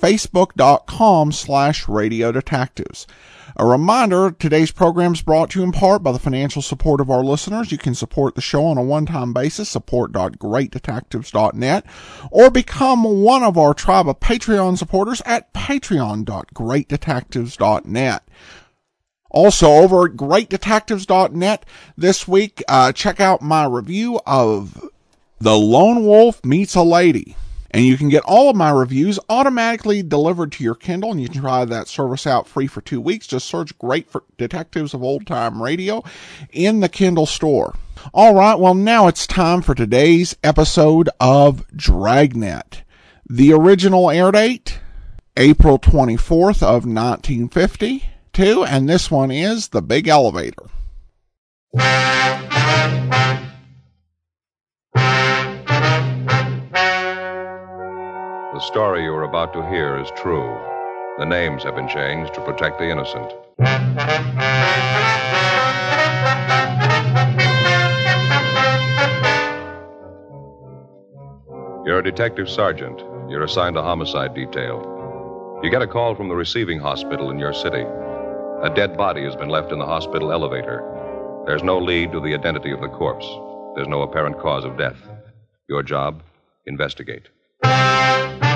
Facebook.com slash Radio Detectives. A reminder, today's program is brought to you in part by the financial support of our listeners. You can support the show on a one-time basis, support.greatdetectives.net, or become one of our tribe of Patreon supporters at patreon.greatdetectives.net. Also, over at greatdetectives.net this week, uh, check out my review of The Lone Wolf Meets a Lady. And you can get all of my reviews automatically delivered to your Kindle, and you can try that service out free for two weeks. Just search Great Detectives of Old Time Radio in the Kindle store. All right, well, now it's time for today's episode of Dragnet. The original air date, April 24th of 1952, and this one is The Big Elevator. The story you are about to hear is true. The names have been changed to protect the innocent. You're a detective sergeant. You're assigned a homicide detail. You get a call from the receiving hospital in your city. A dead body has been left in the hospital elevator. There's no lead to the identity of the corpse. There's no apparent cause of death. Your job? Investigate.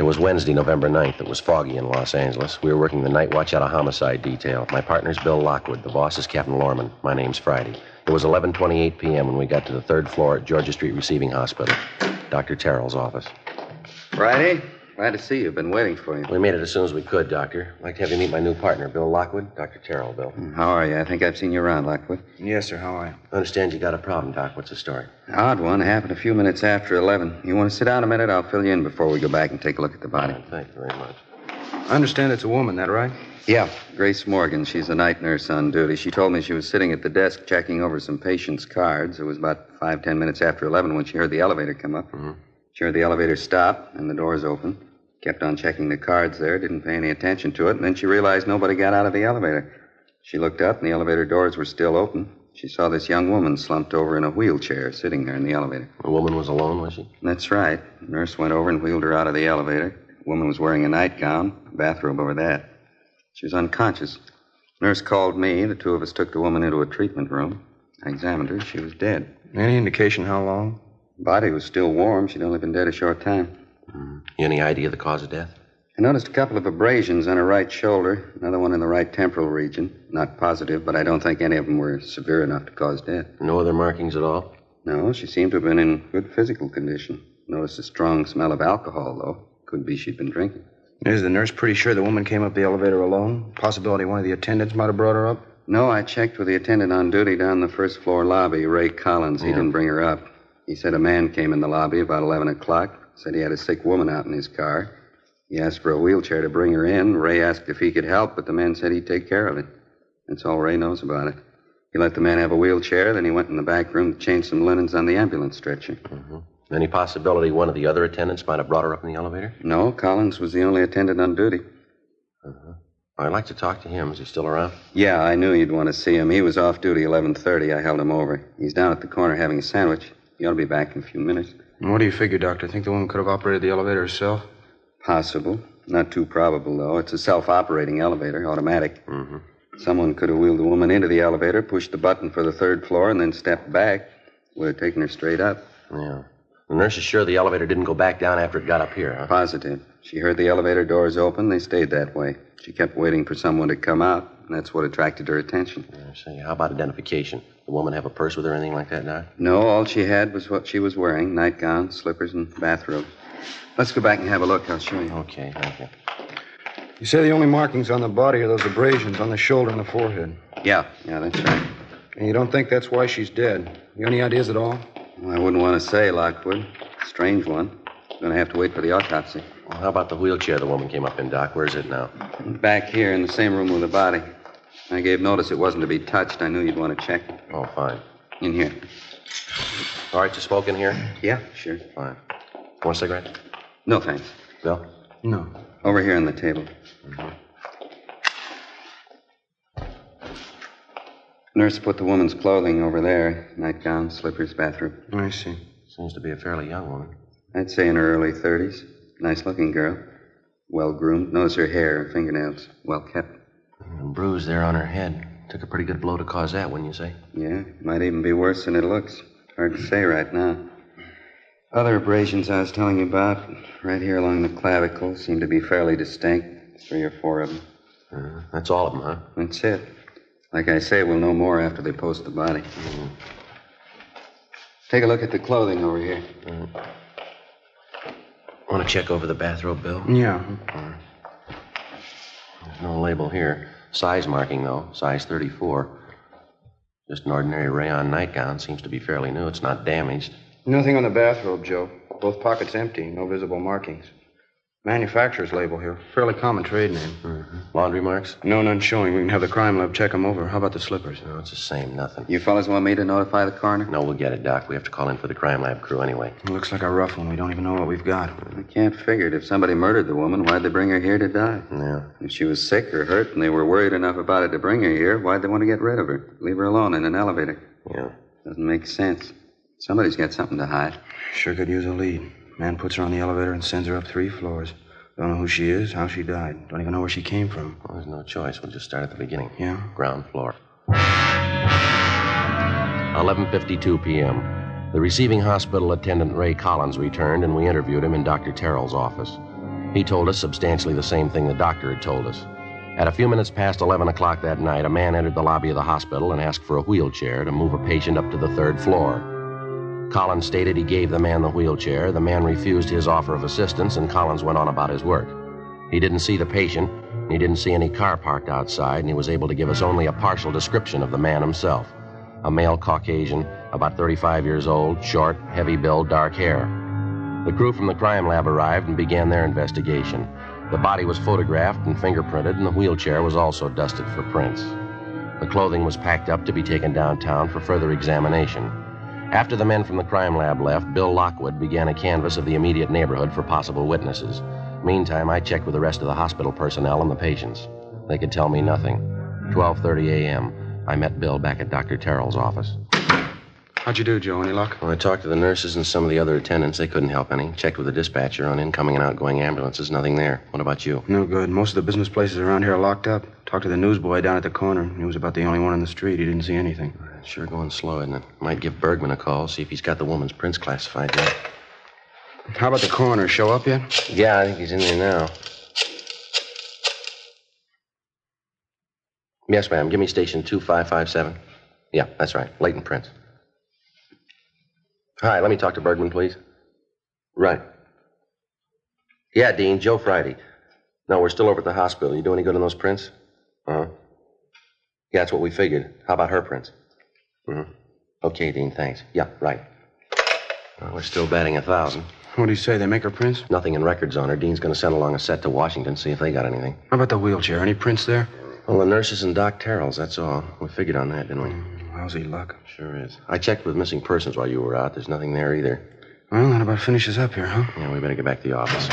It was Wednesday, November 9th. It was foggy in Los Angeles. We were working the night watch out of homicide detail. My partner's Bill Lockwood. The boss is Captain Lorman. My name's Friday. It was 11:28 p.m. when we got to the third floor at Georgia Street Receiving Hospital, Dr. Terrell's office. Friday, glad to see you. Been waiting for you. We made it as soon as we could, Doctor. I'd like to have you meet my new partner, Bill Lockwood. Dr. Terrell, Bill. How are you? I think I've seen you around, Lockwood. Yes, sir. How are you? I understand you got a problem, Doc. What's the story? Odd one. Happened a few minutes after 11. You want to sit down a minute? I'll fill you in before we go back and take a look at the body. Thank you very much. I understand it's a woman, that right? Yeah, Grace Morgan. She's a night nurse on duty. She told me she was sitting at the desk checking over some patients' cards. It was about five, ten minutes after 11 when she heard the elevator come up. Mm-hmm. She heard the elevator stop and the doors open. Kept on checking the cards there, didn't pay any attention to it, and then she realized nobody got out of the elevator. She looked up, and the elevator doors were still open. She saw this young woman slumped over in a wheelchair sitting there in the elevator. The woman was alone, was she? That's right. The nurse went over and wheeled her out of the elevator. The woman was wearing a nightgown, a bathrobe over that. She was unconscious. Nurse called me. The two of us took the woman into a treatment room. I examined her. She was dead. Any indication how long? Body was still warm. She'd only been dead a short time. Mm. Any idea of the cause of death? I noticed a couple of abrasions on her right shoulder, another one in the right temporal region. Not positive, but I don't think any of them were severe enough to cause death. No other markings at all? No, she seemed to have been in good physical condition. Noticed a strong smell of alcohol, though. Could be she'd been drinking. Is the nurse pretty sure the woman came up the elevator alone? Possibility one of the attendants might have brought her up? No, I checked with the attendant on duty down the first floor lobby, Ray Collins. He Yeah. didn't bring her up. He said a man came in the lobby about 11 o'clock. Said he had a sick woman out in his car. He asked for a wheelchair to bring her in. Ray asked if he could help, but the man said he'd take care of it. That's all Ray knows about it. He let the man have a wheelchair, then he went in the back room to change some linens on the ambulance stretcher. Mm-hmm. Any possibility one of the other attendants might have brought her up in the elevator? No, Collins was the only attendant on duty. Mm-hmm. I'd like to talk to him. Is he still around? Yeah, I knew you'd want to see him. He was off duty 11:30. I held him over. He's down at the corner having a sandwich. He ought to be back in a few minutes. And what do you figure, Doctor? Think the woman could have operated the elevator herself? Possible. Not too probable, though. It's a self-operating elevator, automatic. Mm-hmm. Someone could have wheeled the woman into the elevator, pushed the button for the third floor, and then stepped back. Would have taken her straight up. Yeah. The nurse is sure the elevator didn't go back down after it got up here, huh? Positive. She heard the elevator doors open. They stayed that way. She kept waiting for someone to come out, and that's what attracted her attention. I see. How about identification? The woman have a purse with her or anything like that, Doc? No, all she had was what she was wearing nightgown, slippers, and bathrobe. Let's go back and have a look. I'll show you. Okay, thank you. You say the only markings on the body are those abrasions on the shoulder and the forehead. Yeah, yeah, that's right. And you don't think that's why she's dead? You got any ideas at all? Well, I wouldn't want to say, Lockwood. Strange one. Gonna have to wait for the autopsy. Well, how about the wheelchair the woman came up in, Doc? Where's it now? Back here in the same room with the body. I gave notice it wasn't to be touched. I knew you'd want to check. Oh, fine. In here. All right, you smoke in here? Yeah, sure. Fine. Want a cigarette? No, thanks. Bill? No. Over here on the table. Mm-hmm. Nurse put the woman's clothing over there nightgown, slippers, bathrobe. I see. Seems to be a fairly young woman. I'd say in her early 30s. Nice looking girl. Well groomed. Notice her hair and fingernails. Well kept. And bruise there on her head. Took a pretty good blow to cause that, wouldn't you say? Yeah, might even be worse than it looks. Hard to say right now. Other abrasions I was telling you about, right here along the clavicle, seem to be fairly distinct. Three or four of them. Uh, that's all of them, huh? That's it. Like I say, we'll know more after they post the body. Take a look at the clothing over here. Mm. Want to check over the bathrobe, Bill? Yeah. There's no label here. Size marking, though. Size 34. Just an ordinary rayon nightgown. Seems to be fairly new. It's not damaged. Nothing on the bathrobe, Joe. Both pockets empty. No visible markings. Manufacturer's label here. Fairly common trade name. Mm-hmm. Laundry marks? No, none showing. We can have the crime lab check them over. How about the slippers? No, it's the same. Nothing. You fellas want me to notify the coroner? No, we'll get it, Doc. We have to call in for the crime lab crew anyway. It looks like a rough one. We don't even know what we've got. I can't figure it. If somebody murdered the woman, why'd they bring her here to die? Yeah. If she was sick or hurt and they were worried enough about it to bring her here, why'd they want to get rid of her? Leave her alone in an elevator. Yeah. Doesn't make sense. Somebody's got something to hide. Sure could use a lead. Man puts her on the elevator and sends her up three floors. Don't know who she is, how she died. Don't even know where she came from. Well, there's no choice. We'll just start at the beginning. Yeah? Ground floor. 11:52 p.m. The receiving hospital attendant Ray Collins returned, and we interviewed him in Dr. Terrell's office. He told us substantially the same thing the doctor had told us. At a few minutes past 11 o'clock that night, a man entered the lobby of the hospital and asked for a wheelchair to move a patient up to the third floor. Collins stated he gave the man the wheelchair. The man refused his offer of assistance, and Collins went on about his work. He didn't see the patient, and he didn't see any car parked outside, and he was able to give us only a partial description of the man himself. A male Caucasian, about 35 years old, short, heavy build, dark hair. The crew from the crime lab arrived and began their investigation. The body was photographed and fingerprinted, and the wheelchair was also dusted for prints. The clothing was packed up to be taken downtown for further examination. After the men from the crime lab left, Bill Lockwood began a canvass of the immediate neighborhood for possible witnesses. Meantime, I checked with the rest of the hospital personnel and the patients. They could tell me nothing. 12:30 a.m. I met Bill back at Dr. Terrell's office. How'd you do, Joe? Any luck? When I talked to the nurses and some of the other attendants, they couldn't help any. Checked with the dispatcher on incoming and outgoing ambulances. Nothing there. What about you? No good. Most of the business places around here are locked up. Talked to the newsboy down at the corner. He was about the only one on the street. He didn't see anything. Uh, sure going slow, isn't it? Might give Bergman a call, see if he's got the woman's prints classified yet. How about the coroner? Show up yet? Yeah, I think he's in there now. Yes, ma'am. Give me station 2557. Yeah, that's right. Latent Prints. Hi, let me talk to Bergman, please. Right. Yeah, Dean, Joe Friday. No, we're still over at the hospital. You do any good on those prints? Uh huh. Yeah, that's what we figured. How about her prints? Mm-hmm. Okay, Dean, thanks. Yeah, right. Well, we're still batting a thousand. What do you say? They make her prints? Nothing in records on her. Dean's going to send along a set to Washington, see if they got anything. How about the wheelchair? Any prints there? Well, the nurses and Doc Terrell's, that's all. We figured on that, didn't we? Lousy luck. Sure is. I checked with missing persons while you were out. There's nothing there either. Well, that about finishes up here, huh? Yeah, we better get back to the office.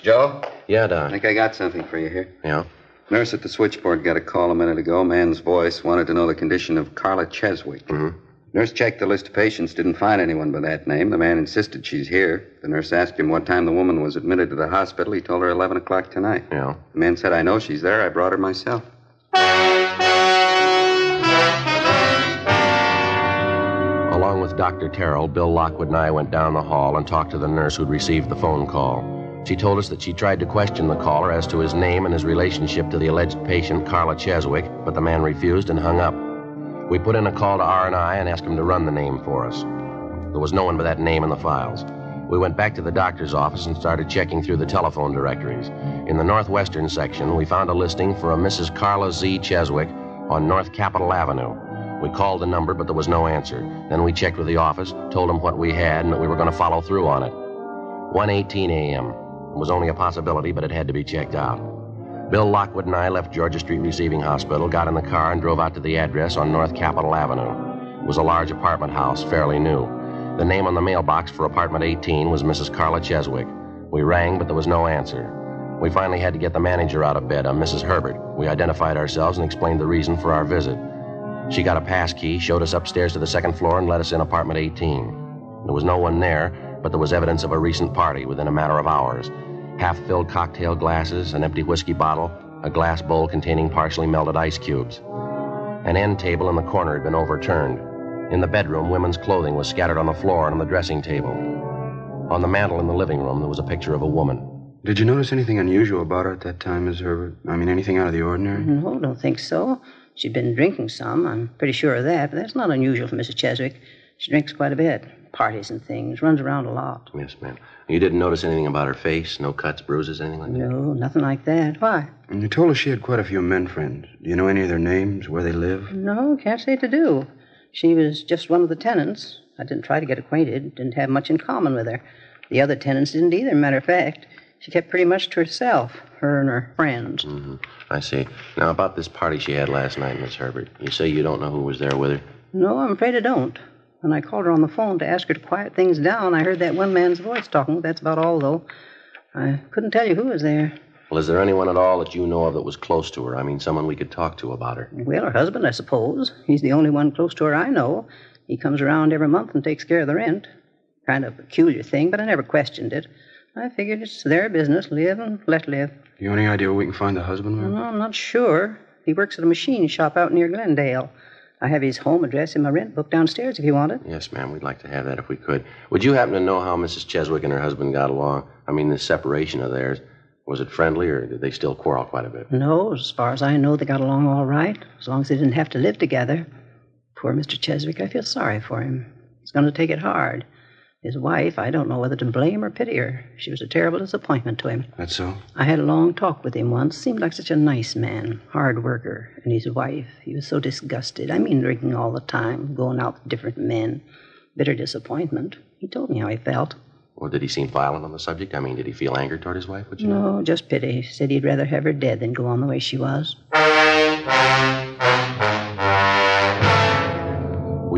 Joe? Yeah, I think I got something for you here. Yeah? Nurse at the switchboard got a call a minute ago. Man's voice wanted to know the condition of Carla Cheswick. Mm-hmm. Nurse checked the list of patients, didn't find anyone by that name. The man insisted she's here. The nurse asked him what time the woman was admitted to the hospital. He told her 11 o'clock tonight. Yeah. The man said, I know she's there. I brought her myself. With Dr. Terrell, Bill Lockwood and I went down the hall and talked to the nurse who'd received the phone call. She told us that she tried to question the caller as to his name and his relationship to the alleged patient, Carla Cheswick, but the man refused and hung up. We put in a call to R&I and asked him to run the name for us. There was no one by that name in the files. We went back to the doctor's office and started checking through the telephone directories. In the northwestern section, we found a listing for a Mrs. Carla Z. Cheswick on North Capitol Avenue. We called the number, but there was no answer. Then we checked with the office, told them what we had, and that we were going to follow through on it. 1:18 a.m. It was only a possibility, but it had to be checked out. Bill Lockwood and I left Georgia Street Receiving Hospital, got in the car, and drove out to the address on North Capitol Avenue. It was a large apartment house, fairly new. The name on the mailbox for apartment 18 was Mrs. Carla Cheswick. We rang, but there was no answer. We finally had to get the manager out of bed, a Mrs. Herbert. We identified ourselves and explained the reason for our visit. She got a pass key, showed us upstairs to the second floor, and let us in apartment 18. There was no one there, but there was evidence of a recent party within a matter of hours. Half filled cocktail glasses, an empty whiskey bottle, a glass bowl containing partially melted ice cubes. An end table in the corner had been overturned. In the bedroom, women's clothing was scattered on the floor and on the dressing table. On the mantel in the living room, there was a picture of a woman. Did you notice anything unusual about her at that time, Miss Herbert? I mean, anything out of the ordinary? No, don't think so. She'd been drinking some. I'm pretty sure of that, but that's not unusual for Mrs. Cheswick. She drinks quite a bit. Parties and things. Runs around a lot. Yes, ma'am. You didn't notice anything about her face? No cuts, bruises, anything like that? No, nothing like that. Why? And you told us she had quite a few men friends. Do you know any of their names, where they live? No, can't say to do. She was just one of the tenants. I didn't try to get acquainted. Didn't have much in common with her. The other tenants didn't either, matter of fact. She kept pretty much to herself, her and her friends. Mm-hmm. I see. Now, about this party she had last night, Miss Herbert. You say you don't know who was there with her? No, I'm afraid I don't. When I called her on the phone to ask her to quiet things down, I heard that one man's voice talking. That's about all, though. I couldn't tell you who was there. Well, is there anyone at all that you know of that was close to her? I mean, someone we could talk to about her. Well, her husband, I suppose. He's the only one close to her I know. He comes around every month and takes care of the rent. Kind of a peculiar thing, but I never questioned it. I figured it's their business. Live and let live. You any idea where we can find the husband, ma'am? No, I'm not sure. He works at a machine shop out near Glendale. I have his home address in my rent book downstairs if you want it. Yes, ma'am. We'd like to have that if we could. Would you happen to know how Mrs. Cheswick and her husband got along? I mean, the separation of theirs. Was it friendly, or did they still quarrel quite a bit? No, as far as I know, they got along all right, as long as they didn't have to live together. Poor Mr. Cheswick, I feel sorry for him. He's going to take it hard. His wife, I don't know whether to blame or pity her. She was a terrible disappointment to him. That's so? I had a long talk with him once. Seemed like such a nice man, hard worker. And his wife, he was so disgusted. I mean, drinking all the time, going out with different men. Bitter disappointment. He told me how he felt. Well, did he seem violent on the subject? I mean, did he feel anger toward his wife? Would you No, just pity. Said he'd rather have her dead than go on the way she was.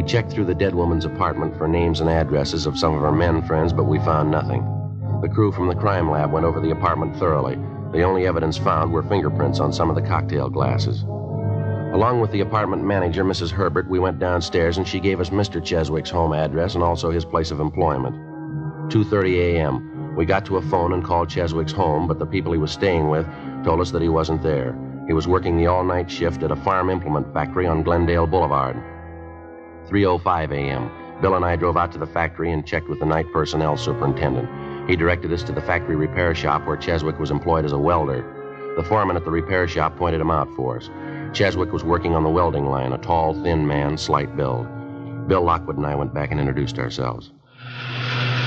Checked through the dead woman's apartment for names and addresses of some of her men friends, but we found nothing. The crew from the crime lab went over the apartment thoroughly. The only evidence found were fingerprints on some of the cocktail glasses. Along with the apartment manager, Mrs. Herbert, we went downstairs and she gave us Mr. Cheswick's home address and also his place of employment. 2:30 a.m. We got to a phone and called Cheswick's home, but the people he was staying with told us that he wasn't there. He was working the all-night shift at a farm implement factory on Glendale Boulevard. 3:05 a.m. Bill and I drove out to the factory and checked with the night personnel superintendent. He directed us to the factory repair shop where Cheswick was employed as a welder. The foreman at the repair shop pointed him out for us. Cheswick was working on the welding line, a tall, thin man, slight build. Bill Lockwood and I went back and introduced ourselves.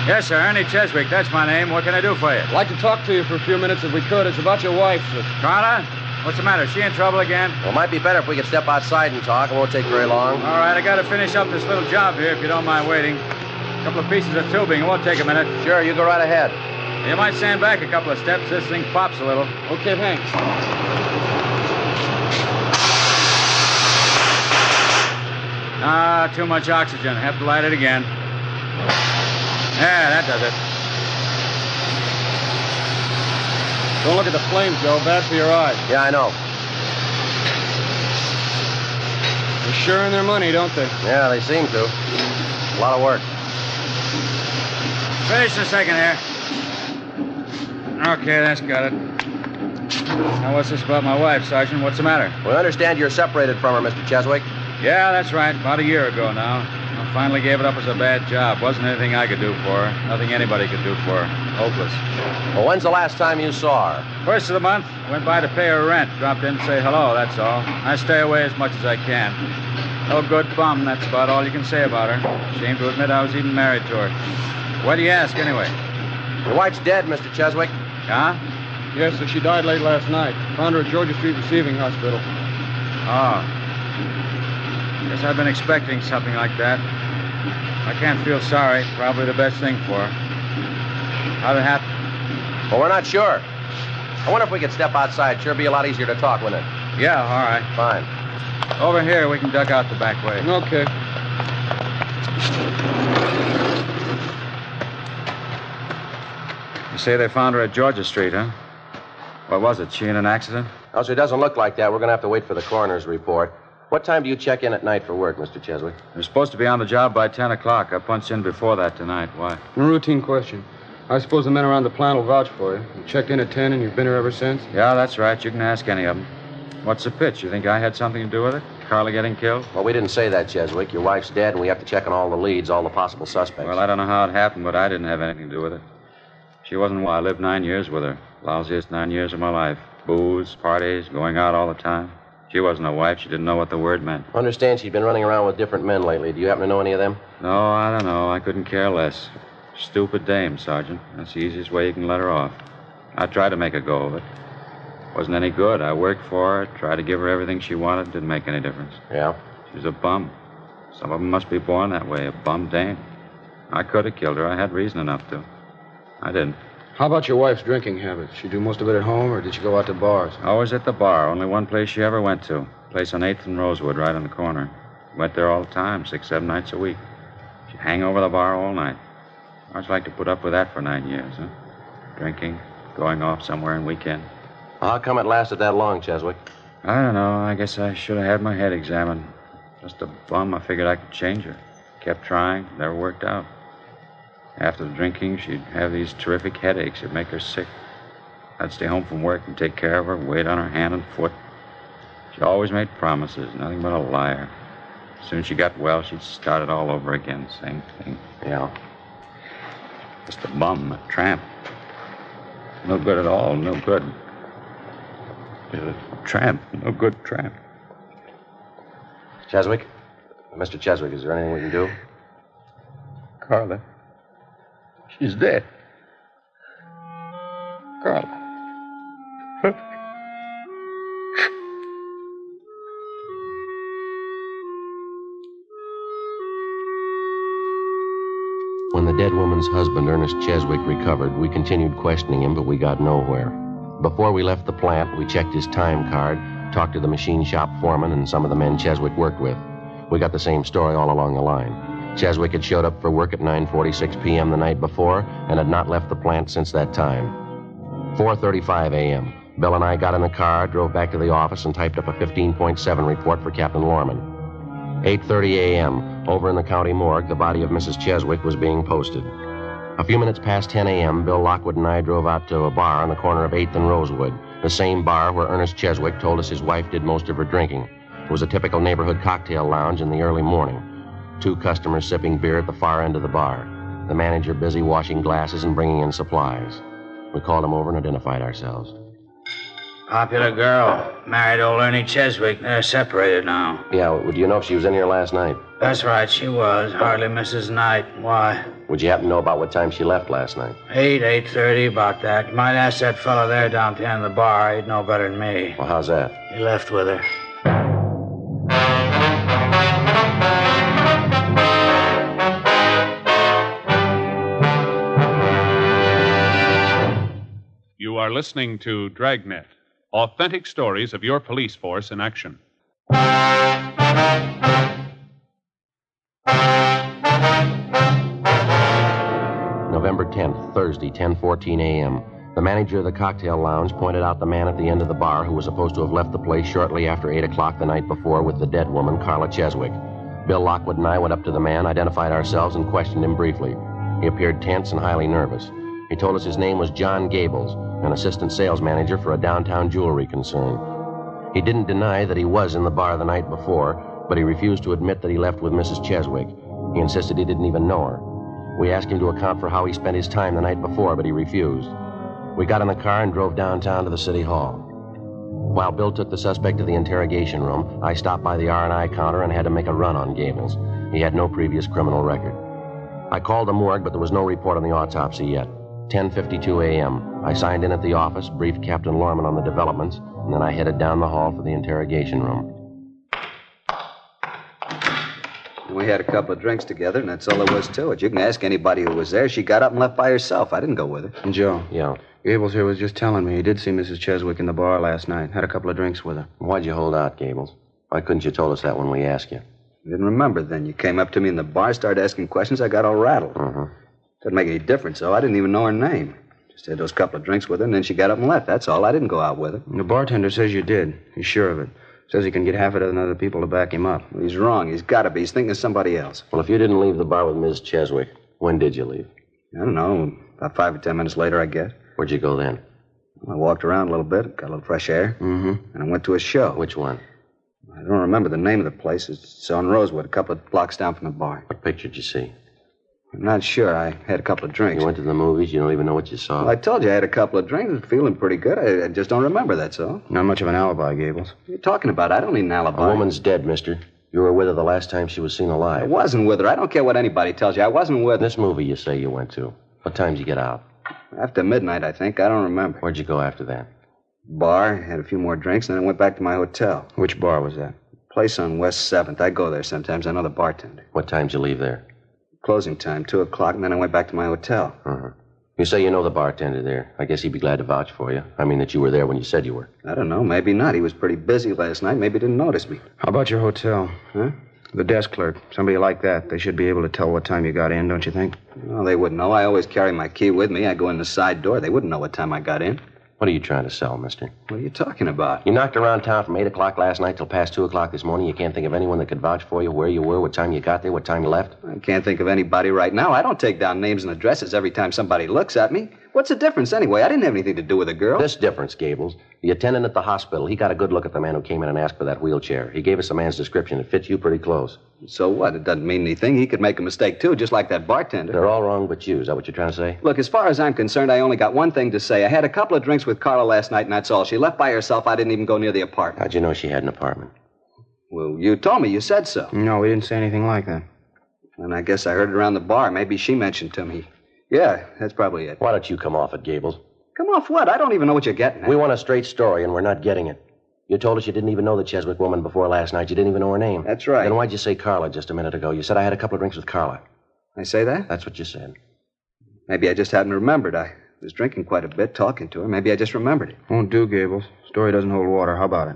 Yes, sir. Ernie Cheswick. That's my name. What can I do for you? I'd like to talk to you for a few minutes if we could. It's about your wife. Carla? What's the matter? Is she in trouble again? Well, it might be better if we could step outside and talk. It won't take very long. All right, I got to finish up this little job here if you don't mind waiting. A couple of pieces of tubing. It won't take a minute. Sure, you go right ahead. You might stand back a couple of steps. This thing pops a little. Okay, thanks. Ah, too much oxygen. Have to light it again. Yeah, that does it. Don't look at the flames, Joe. Bad for your eyes. Yeah, I know. They're sure in their money, don't they? Yeah, they seem to. A lot of work. Finish a second here. Okay, that's got it. Now, what's this about my wife, Sergeant? What's the matter? We understand you're separated from her, Mr. Cheswick. Yeah, that's right. About a year ago now. I Finally gave it up as a bad job. Wasn't anything I could do for her. Nothing anybody could do for her. Hopeless. Well, when's the last time you saw her? First of the month, went by to pay her rent. Dropped in to say hello, that's all. I stay away as much as I can. No good bum, that's about all you can say about her. Shame to admit I was even married to her. Why do you ask, anyway? Your wife's dead, Mr. Cheswick. Huh? Yes, sir. She died late last night. Found her at Georgia Street Receiving Hospital. Oh. Guess I've been expecting something like that. I can't feel sorry. Probably the best thing for her. How'd it happen? Well, we're not sure. I wonder if we could step outside. Sure be a lot easier to talk, wouldn't it? Yeah, all right. Fine. Over here, we can duck out the back way. Okay. You say they found her at Georgia Street, huh? What was it? She in an accident? Oh, so it doesn't look like that. We're going to have to wait for the coroner's report. What time do you check in at night for work, Mr. Cheswick? You're supposed to be on the job by 10 o'clock. I punched in before that tonight. Why? A routine question. I suppose the men around the plant will vouch for you. You checked in at 10 and you've been here ever since? Yeah, that's right. You can ask any of them. What's the pitch? You think I had something to do with it? Carla getting killed? Well, we didn't say that, Cheswick. Your wife's dead, and we have to check on all the leads, all the possible suspects. Well, I don't know how it happened, but I didn't have anything to do with it. She wasn't. I lived nine years with her. Lousiest nine years of my life. Booze, parties, going out all the time. She wasn't a wife. She didn't know what the word meant. I understand she's been running around with different men lately. Do you happen to know any of them? No, I don't know. I couldn't care less. Stupid dame, Sergeant. That's the easiest way you can let her off. I tried to make a go of it. Wasn't any good. I worked for her, tried to give her everything she wanted. Didn't make any difference. Yeah? She was a bum. Some of them must be born that way, a bum dame. I could have killed her. I had reason enough to. I didn't. How about your wife's drinking habits? She do most of it at home, or did she go out to bars? Always at the bar. Only one place she ever went to. Place on 8th and Rosewood, right on the corner. Went there all the time, six, seven nights a week. She'd hang over the bar all night. How'd you like to put up with that for nine years, huh? Drinking, going off somewhere on weekend. How come it lasted that long, Cheswick? I don't know. I guess I should have had my head examined. Just a bum. I figured I could change her. Kept trying. Never worked out. After the drinking, she'd have these terrific headaches. It'd make her sick. I'd stay home from work and take care of her, wait on her hand and foot. She always made promises, nothing but a liar. As soon as she got well, she'd start it all over again. Same thing. Yeah. Just a bum, a tramp. No good at all, no good. A tramp, no good tramp. Cheswick? Mr. Cheswick, is there anything we can do? Carla. She's dead. Carla. When the dead woman's husband, Ernest Cheswick, recovered, we continued questioning him, but we got nowhere. Before we left the plant, we checked his time card, talked to the machine shop foreman and some of the men Cheswick worked with. We got the same story all along the line. Cheswick had showed up for work at 9:46 p.m. the night before and had not left the plant since that time. 4:35 a.m. Bill and I got in the car, drove back to the office, and typed up a 15.7 report for Captain Lorman. 8:30 a.m. Over in the county morgue, the body of Mrs. Cheswick was being posted. A few minutes past 10 a.m., Bill Lockwood and I drove out to a bar on the corner of 8th and Rosewood, the same bar where Ernest Cheswick told us his wife did most of her drinking. It was a typical neighborhood cocktail lounge in the early morning. Two customers sipping beer at the far end of the bar. The manager busy washing glasses and bringing in supplies. We called him over and identified ourselves. Popular girl. Married old Ernie Cheswick. They're separated now. Yeah, well, do you know if she was in here last night? That's right, she was. Hardly Mrs. Knight. Why? Would you happen to know about what time she left last night? Eight, eight thirty, about that. You might ask that fellow there down at the end of the bar. He'd know better than me. Well, how's that? He left with her. You are listening to Dragnet, authentic stories of your police force in action. November 10th, Thursday, 10:14 a.m. The manager of the cocktail lounge pointed out the man at the end of the bar who was supposed to have left the place shortly after 8 o'clock the night before with the dead woman, Carla Cheswick. Bill Lockwood and I went up to the man, identified ourselves, and questioned him briefly. He appeared tense and highly nervous. He told us his name was John Gables, an assistant sales manager for a downtown jewelry concern. He didn't deny that he was in the bar the night before, but he refused to admit that he left with Mrs. Cheswick. He insisted he didn't even know her. We asked him to account for how he spent his time the night before, but he refused. We got in the car and drove downtown to the city hall. While Bill took the suspect to the interrogation room, I stopped by the R&I counter and had to make a run on Gables. He had no previous criminal record. I called the morgue, but there was no report on the autopsy yet. 10:52 a.m. I signed in at the office, briefed Captain Lorman on the developments, and then I headed down the hall for the interrogation room. We had a couple of drinks together, and that's all there was to it. You can ask anybody who was there. She got up and left by herself. I didn't go with her. And Joe, Yeah. Gables here was just telling me he did see Mrs. Cheswick in the bar last night. Had a couple of drinks with her. Why'd you hold out, Gables? Why couldn't you told us that when we asked you? I didn't remember then. You came up to me in the bar, started asking questions. I got all rattled. Uh-huh. Doesn't make any difference, though. I didn't even know her name. Just had those couple of drinks with her, and then she got up and left. That's all. I didn't go out with her. The bartender says you did. He's sure of it. Says he can get half a dozen other people to back him up. He's wrong. He's got to be. He's thinking of somebody else. Well, if you didn't leave the bar with Ms. Cheswick, when did you leave? I don't know. About five or ten minutes later, I guess. Where'd you go then? I walked around a little bit, got a little fresh air, Mm-hmm. and I went to a show. Which one? I don't remember the name of the place. It's on Rosewood, a couple of blocks down from the bar. What picture did you see? I'm not sure. I had a couple of drinks. You went to the movies. You don't even know what you saw. Well, I told you I had a couple of drinks. and feeling pretty good. I, I just don't remember, that's all. Not much of an alibi, Gables. What are you talking about? I don't need an alibi. A woman's dead, mister. You were with her the last time she was seen alive. I alive. wasn't with her. I don't care what anybody tells you. I wasn't with her. This movie you say you went to. What time did you get out? After midnight, I think. I don't remember. Where'd you go after that? Bar, had a few more drinks, and then I went back to my hotel. Which bar was that? Place on West 7th. I go there sometimes. I know the bartender. What time did you leave there? Closing time, 2 o'clock, and then I went back to my hotel. Uh-huh. You say you know the bartender there. I guess he'd be glad to vouch for you. I mean that you were there when you said you were. I don't know. Maybe not. He was pretty busy last night. Maybe he didn't notice me. How about your hotel? Huh? The desk clerk. Somebody like that. They should be able to tell what time you got in, don't you think? Well, they wouldn't know. I always carry my key with me. I go in the side door. They wouldn't know what time I got in. What are you trying to sell, mister? What are you talking about? You knocked around town from 8 o'clock last night till past 2 o'clock this morning. You can't think of anyone that could vouch for you, where you were, what time you got there, what time you left? I can't think of anybody right now. I don't take down names and addresses every time somebody looks at me. What's the difference anyway? I didn't have anything to do with the girl. This difference, Gables. The attendant at the hospital, he got a good look at the man who came in and asked for that wheelchair. He gave us the man's description. It fits you pretty close. So what? It doesn't mean anything. He could make a mistake, too, just like that bartender. They're all wrong but you. Is that what you're trying to say? Look, as far as I'm concerned, I only got one thing to say. I had a couple of drinks with Carla last night, and that's all. She left by herself. I didn't even go near the apartment. How'd you know she had an apartment? Well, you told me. You said so. No, we didn't say anything like that. And I guess I heard it around the bar. Maybe she mentioned to me. Yeah, that's probably it. Why don't you come off it, Gables? Come off what? I don't even know what you're getting at. We want a straight story, and we're not getting it. You told us you didn't even know the Cheswick woman before last night. You didn't even know her name. That's right. Then why'd you say Carla just a minute ago? You said I had a couple of drinks with Carla. I say that? That's what you said. Maybe I just hadn't remembered. I was drinking quite a bit, talking to her. Maybe I just remembered it. Won't do, Gables. Story doesn't hold water. How about it?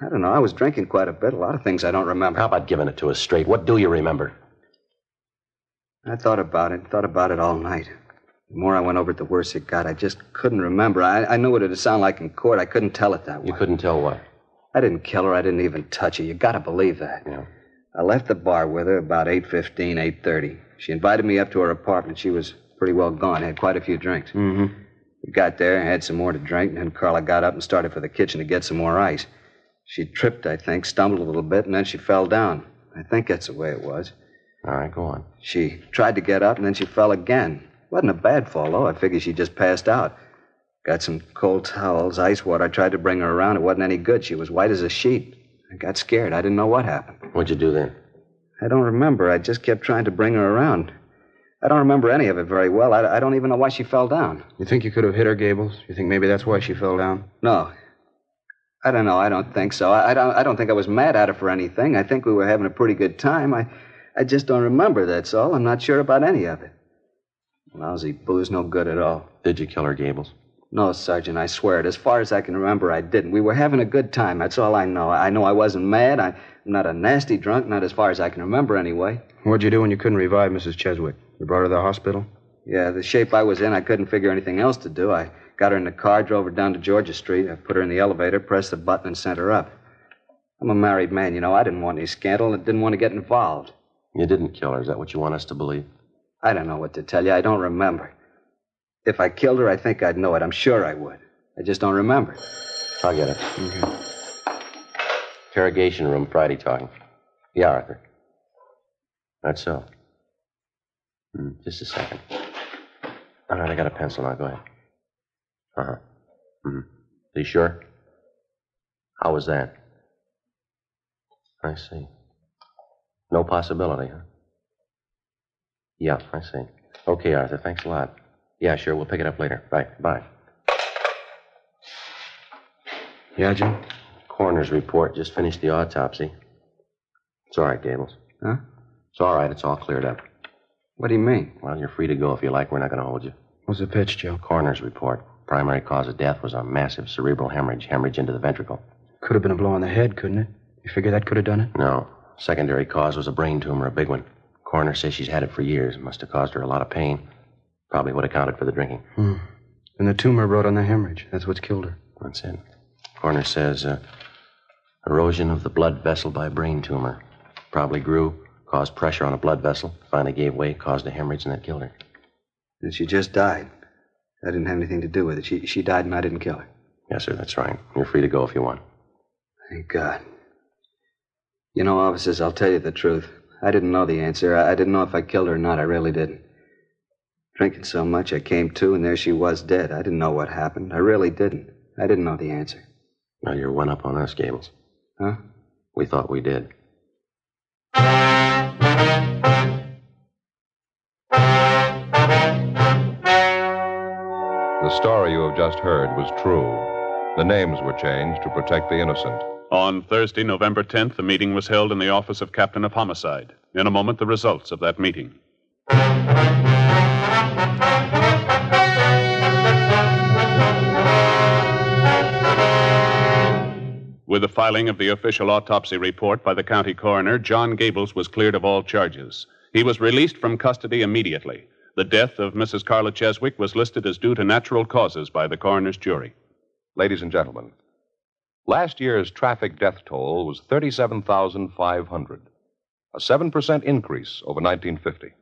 I don't know. I was drinking quite a bit. A lot of things I don't remember. How about giving it to us straight? What do you remember? I thought about it, thought about it all night. The more I went over it, the worse it got. I just couldn't remember. I, I knew what it'd sound like in court. I couldn't tell it that way. You couldn't tell what? I didn't kill her. I didn't even touch her. You gotta believe that. Yeah. I left the bar with her about 8.15, 8.30. She invited me up to her apartment. She was pretty well gone. Had quite a few drinks. Mm-hmm. We got there, had some more to drink, and then Carla got up and started for the kitchen to get some more ice. She tripped, I think, stumbled a little bit, and then she fell down. I think that's the way it was. All right, go on. She tried to get up, and then she fell again. Wasn't a bad fall, though. I figured she just passed out. Got some cold towels, ice water. I tried to bring her around. It wasn't any good. She was white as a sheet. I got scared. I didn't know what happened. What'd you do then? I don't remember. I just kept trying to bring her around. I don't remember any of it very well. I, I don't even know why she fell down. You think you could have hit her, Gables? You think maybe that's why she fell down? No. I don't know. I don't think so. I, I don't. I don't think I was mad at her for anything. I think we were having a pretty good time. I, I just don't remember. That's all. I'm not sure about any of it. Lousy booze, no good at all. Did you kill her, Gables? No, Sergeant. I swear it. As far as I can remember, I didn't. We were having a good time. That's all I know. I know I wasn't mad. I, I'm not a nasty drunk. Not as far as I can remember, anyway. What'd you do when you couldn't revive Mrs. Cheswick? You brought her to the hospital? Yeah, the shape I was in, I couldn't figure anything else to do. I got her in the car, drove her down to Georgia Street. I put her in the elevator, pressed the button, and sent her up. I'm a married man, you know. I didn't want any scandal and didn't want to get involved. You didn't kill her. Is that what you want us to believe? I don't know what to tell you. I don't remember. If I killed her, I think I'd know it. I'm sure I would. I just don't remember. I'll get it. Interrogation room, Friday talking. Yeah, Arthur. That's so. Hmm, just a second. All right, I got a pencil now. Go ahead. Uh huh. Hmm. Are you sure? How was that? I see. No possibility, huh? Yeah, I see. Okay, Arthur. Thanks a lot. Yeah, sure. We'll pick it up later. Bye. Bye. Yeah, Jim? Coroner's report. Just finished the autopsy. It's all right, Gables. Huh? It's all right. It's all cleared up. What do you mean? Well, you're free to go if you like. We're not going to hold you. What's the pitch, Joe? Coroner's report. Primary cause of death was a massive cerebral hemorrhage, hemorrhage into the ventricle. Could have been a blow on the head, couldn't it? You figure that could have done it? No. Secondary cause was a brain tumor, a big one. Coroner says she's had it for years. Must have caused her a lot of pain. Probably would have counted for the drinking. Hmm. And the tumor brought on the hemorrhage. That's what's killed her. That's it. Coroner says uh, erosion of the blood vessel by brain tumor. Probably grew, caused pressure on a blood vessel, finally gave way, caused a hemorrhage, and that killed her. And she just died. I didn't have anything to do with it. She, she died and I didn't kill her. Yes, sir, that's right. You're free to go if you want. Thank God. You know, officers, I'll tell you the truth. I didn't know the answer. I, I didn't know if I killed her or not. I really didn't. Drinking so much, I came to, and there she was dead. I didn't know what happened. I really didn't. I didn't know the answer. Now you're one up on us, Gables. Huh? We thought we did. The story you have just heard was true. The names were changed to protect the innocent. On Thursday, November 10th, a meeting was held in the office of Captain of Homicide. In a moment, the results of that meeting. With the filing of the official autopsy report by the county coroner, John Gables was cleared of all charges. He was released from custody immediately. The death of Mrs. Carla Cheswick was listed as due to natural causes by the coroner's jury. Ladies and gentlemen, last year's traffic death toll was 37,500, a 7% increase over 1950.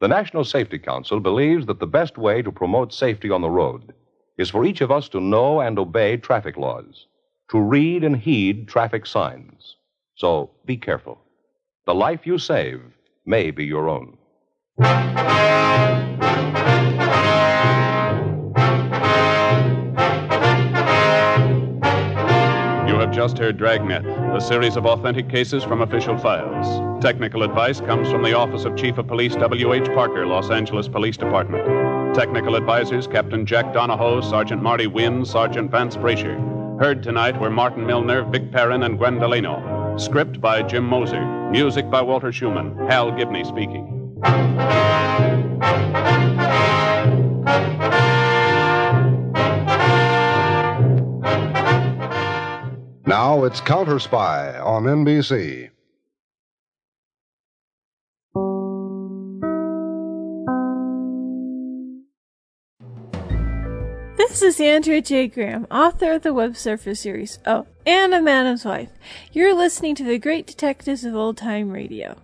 The National Safety Council believes that the best way to promote safety on the road is for each of us to know and obey traffic laws, to read and heed traffic signs. So be careful. The life you save may be your own. Just heard Dragnet, a series of authentic cases from official files. Technical advice comes from the Office of Chief of Police W.H. Parker, Los Angeles Police Department. Technical advisors Captain Jack Donahoe, Sergeant Marty Wynn, Sergeant Vance Brasher. Heard tonight were Martin Milner, Vic Perrin, and Gwen Delano. Script by Jim Moser. Music by Walter Schumann. Hal Gibney speaking. Now it's Counter Spy on NBC. This is Andrea J. Graham, author of the Web Surfer series. Oh, and a Madam's Wife. You're listening to the Great Detectives of Old Time Radio.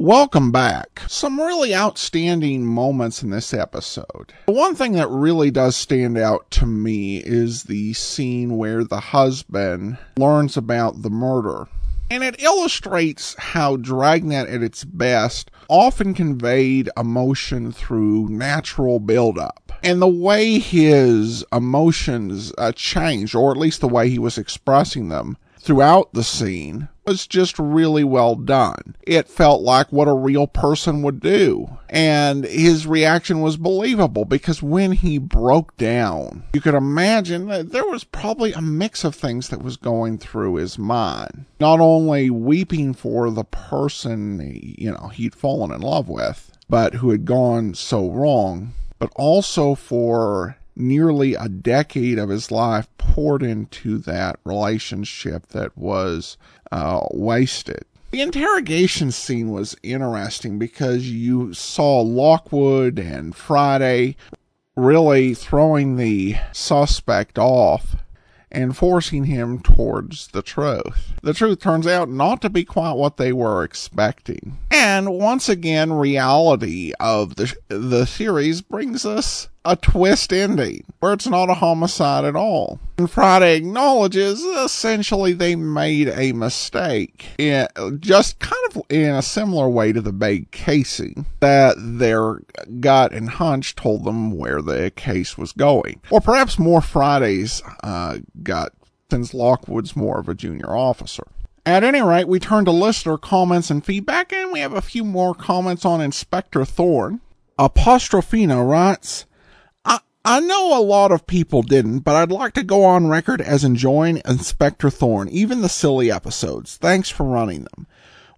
Welcome back. Some really outstanding moments in this episode. The one thing that really does stand out to me is the scene where the husband learns about the murder. And it illustrates how Dragnet at its best often conveyed emotion through natural buildup. And the way his emotions uh, changed, or at least the way he was expressing them throughout the scene, was just really well done. It felt like what a real person would do. And his reaction was believable because when he broke down, you could imagine that there was probably a mix of things that was going through his mind. Not only weeping for the person, you know, he'd fallen in love with, but who had gone so wrong, but also for nearly a decade of his life poured into that relationship that was uh, wasted. The interrogation scene was interesting because you saw Lockwood and Friday really throwing the suspect off and forcing him towards the truth. The truth turns out not to be quite what they were expecting. And once again, reality of the, the series brings us a twist ending where it's not a homicide at all. And Friday acknowledges essentially they made a mistake, in, just kind of in a similar way to the Bay casing, that their gut and hunch told them where the case was going. Or perhaps more Friday's uh, gut, since Lockwood's more of a junior officer. At any rate, we turn to listener comments and feedback, and we have a few more comments on Inspector Thorne. Apostrophina writes, I, know a lot of people didn't, but I'd like to go on record as enjoying Inspector Thorne, even the silly episodes. Thanks for running them.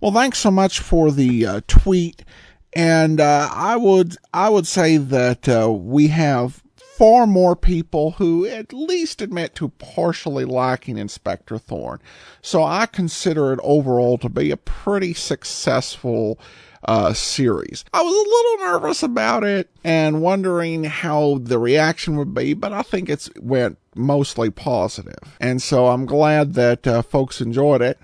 Well, thanks so much for the uh, tweet, and uh, I would I would say that uh, we have far more people who at least admit to partially liking Inspector Thorne. So I consider it overall to be a pretty successful uh, series. I was a little nervous about it and wondering how the reaction would be, but I think it's went mostly positive. And so I'm glad that uh, folks enjoyed it.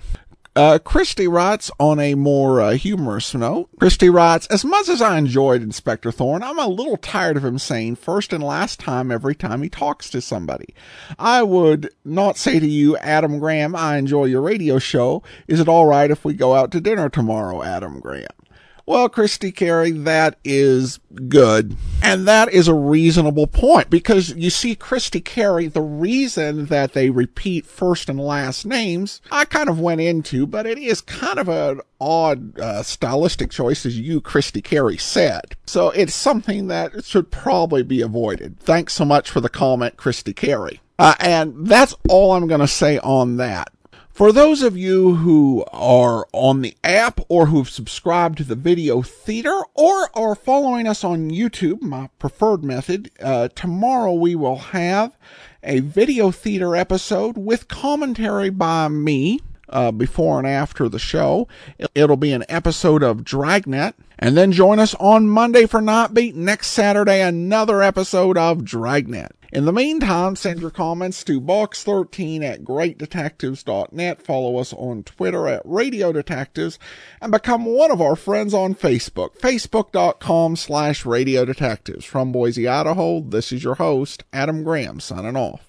Uh, Christy writes on a more uh, humorous note. Christy writes, as much as I enjoyed Inspector Thorne, I'm a little tired of him saying first and last time every time he talks to somebody. I would not say to you, Adam Graham, I enjoy your radio show. Is it all right if we go out to dinner tomorrow, Adam Graham? Well, Christy Carey, that is good. And that is a reasonable point because you see, Christy Carey, the reason that they repeat first and last names, I kind of went into, but it is kind of an odd uh, stylistic choice, as you, Christy Carey, said. So it's something that should probably be avoided. Thanks so much for the comment, Christy Carey. Uh, and that's all I'm going to say on that. For those of you who are on the app or who've subscribed to the video theater or are following us on YouTube, my preferred method, uh, tomorrow we will have a video theater episode with commentary by me. Uh, before and after the show. It'll be an episode of Dragnet. And then join us on Monday for Nightbeat. Next Saturday, another episode of Dragnet. In the meantime, send your comments to box13 at greatdetectives.net. Follow us on Twitter at Radio Detectives and become one of our friends on Facebook, facebook.com slash Radio Detectives. From Boise, Idaho, this is your host, Adam Graham, signing off.